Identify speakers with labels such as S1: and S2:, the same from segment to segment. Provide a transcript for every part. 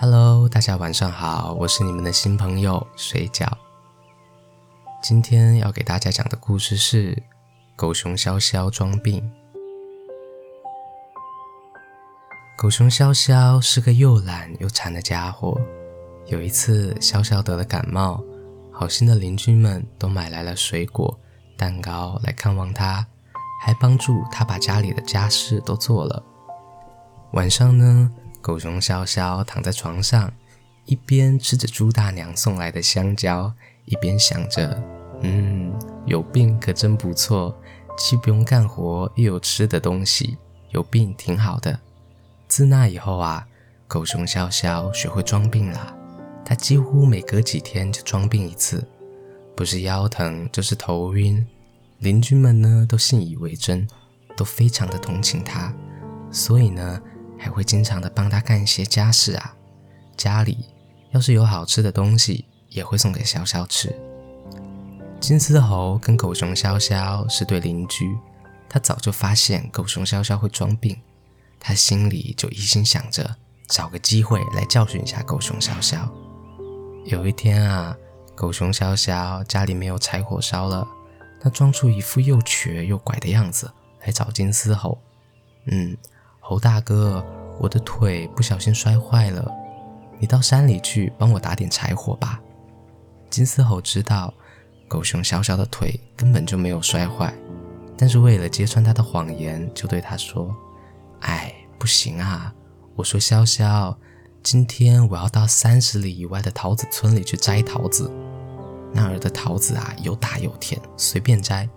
S1: Hello，大家晚上好，我是你们的新朋友水饺。今天要给大家讲的故事是狗熊潇潇装病。狗熊潇潇是个又懒又馋的家伙。有一次，潇潇得了感冒，好心的邻居们都买来了水果、蛋糕来看望他，还帮助他把家里的家事都做了。晚上呢，狗熊潇潇躺在床上，一边吃着猪大娘送来的香蕉，一边想着：“嗯，有病可真不错，既不用干活，又有吃的东西，有病挺好的。”自那以后啊，狗熊潇潇学会装病了。他几乎每隔几天就装病一次，不是腰疼就是头晕。邻居们呢都信以为真，都非常的同情他，所以呢。还会经常的帮他干一些家事啊，家里要是有好吃的东西，也会送给潇潇吃。金丝猴跟狗熊潇潇是对邻居，他早就发现狗熊潇潇会装病，他心里就一心想着找个机会来教训一下狗熊潇潇。有一天啊，狗熊潇潇家里没有柴火烧了，他装出一副又瘸又拐的样子来找金丝猴，嗯。猴大哥，我的腿不小心摔坏了，你到山里去帮我打点柴火吧。金丝猴知道狗熊小小的腿根本就没有摔坏，但是为了揭穿他的谎言，就对他说：“哎，不行啊！我说潇潇，今天我要到三十里以外的桃子村里去摘桃子，那儿的桃子啊又大又甜，随便摘。”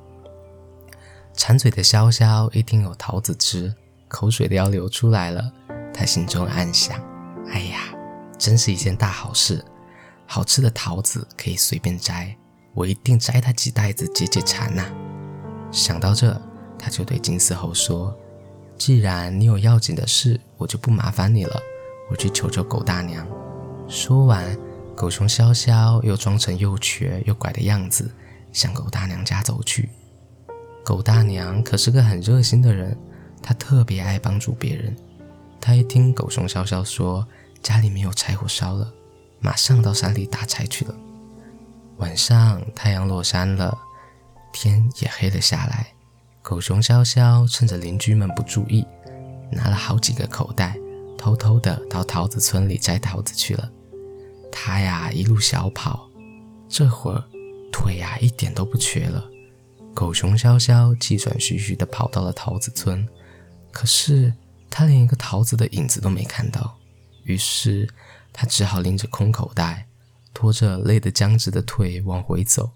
S1: 馋嘴的潇潇一听有桃子吃。口水都要流出来了，他心中暗想：“哎呀，真是一件大好事！好吃的桃子可以随便摘，我一定摘它几袋子解解馋呐。”想到这，他就对金丝猴说：“既然你有要紧的事，我就不麻烦你了，我去求求狗大娘。”说完，狗熊潇潇又装成又瘸又拐的样子，向狗大娘家走去。狗大娘可是个很热心的人。他特别爱帮助别人。他一听狗熊潇潇说家里没有柴火烧了，马上到山里打柴去了。晚上太阳落山了，天也黑了下来。狗熊潇潇趁着邻居们不注意，拿了好几个口袋，偷偷的到桃子村里摘桃子去了。他呀一路小跑，这会儿腿呀一点都不瘸了。狗熊潇潇气喘吁吁地跑到了桃子村。可是他连一个桃子的影子都没看到，于是他只好拎着空口袋，拖着累得僵直的腿往回走。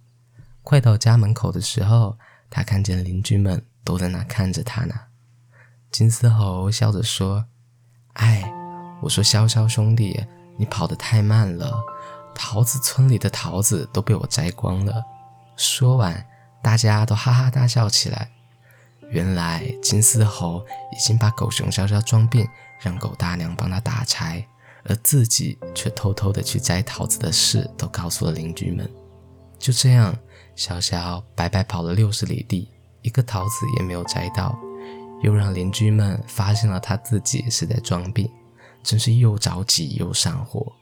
S1: 快到家门口的时候，他看见邻居们都在那看着他呢。金丝猴笑着说：“哎，我说潇潇兄弟，你跑得太慢了，桃子村里的桃子都被我摘光了。”说完，大家都哈哈大笑起来。原来金丝猴已经把狗熊消消装病，让狗大娘帮他打柴，而自己却偷偷的去摘桃子的事都告诉了邻居们。就这样，消消白白跑了六十里地，一个桃子也没有摘到，又让邻居们发现了他自己是在装病，真是又着急又上火。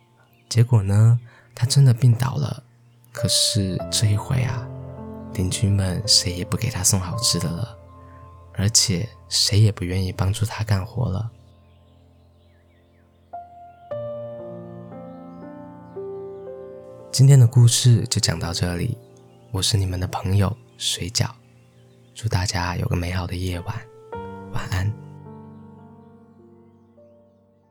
S1: 结果呢，他真的病倒了。可是这一回啊，邻居们谁也不给他送好吃的了。而且谁也不愿意帮助他干活了。今天的故事就讲到这里，我是你们的朋友水饺，祝大家有个美好的夜晚。晚安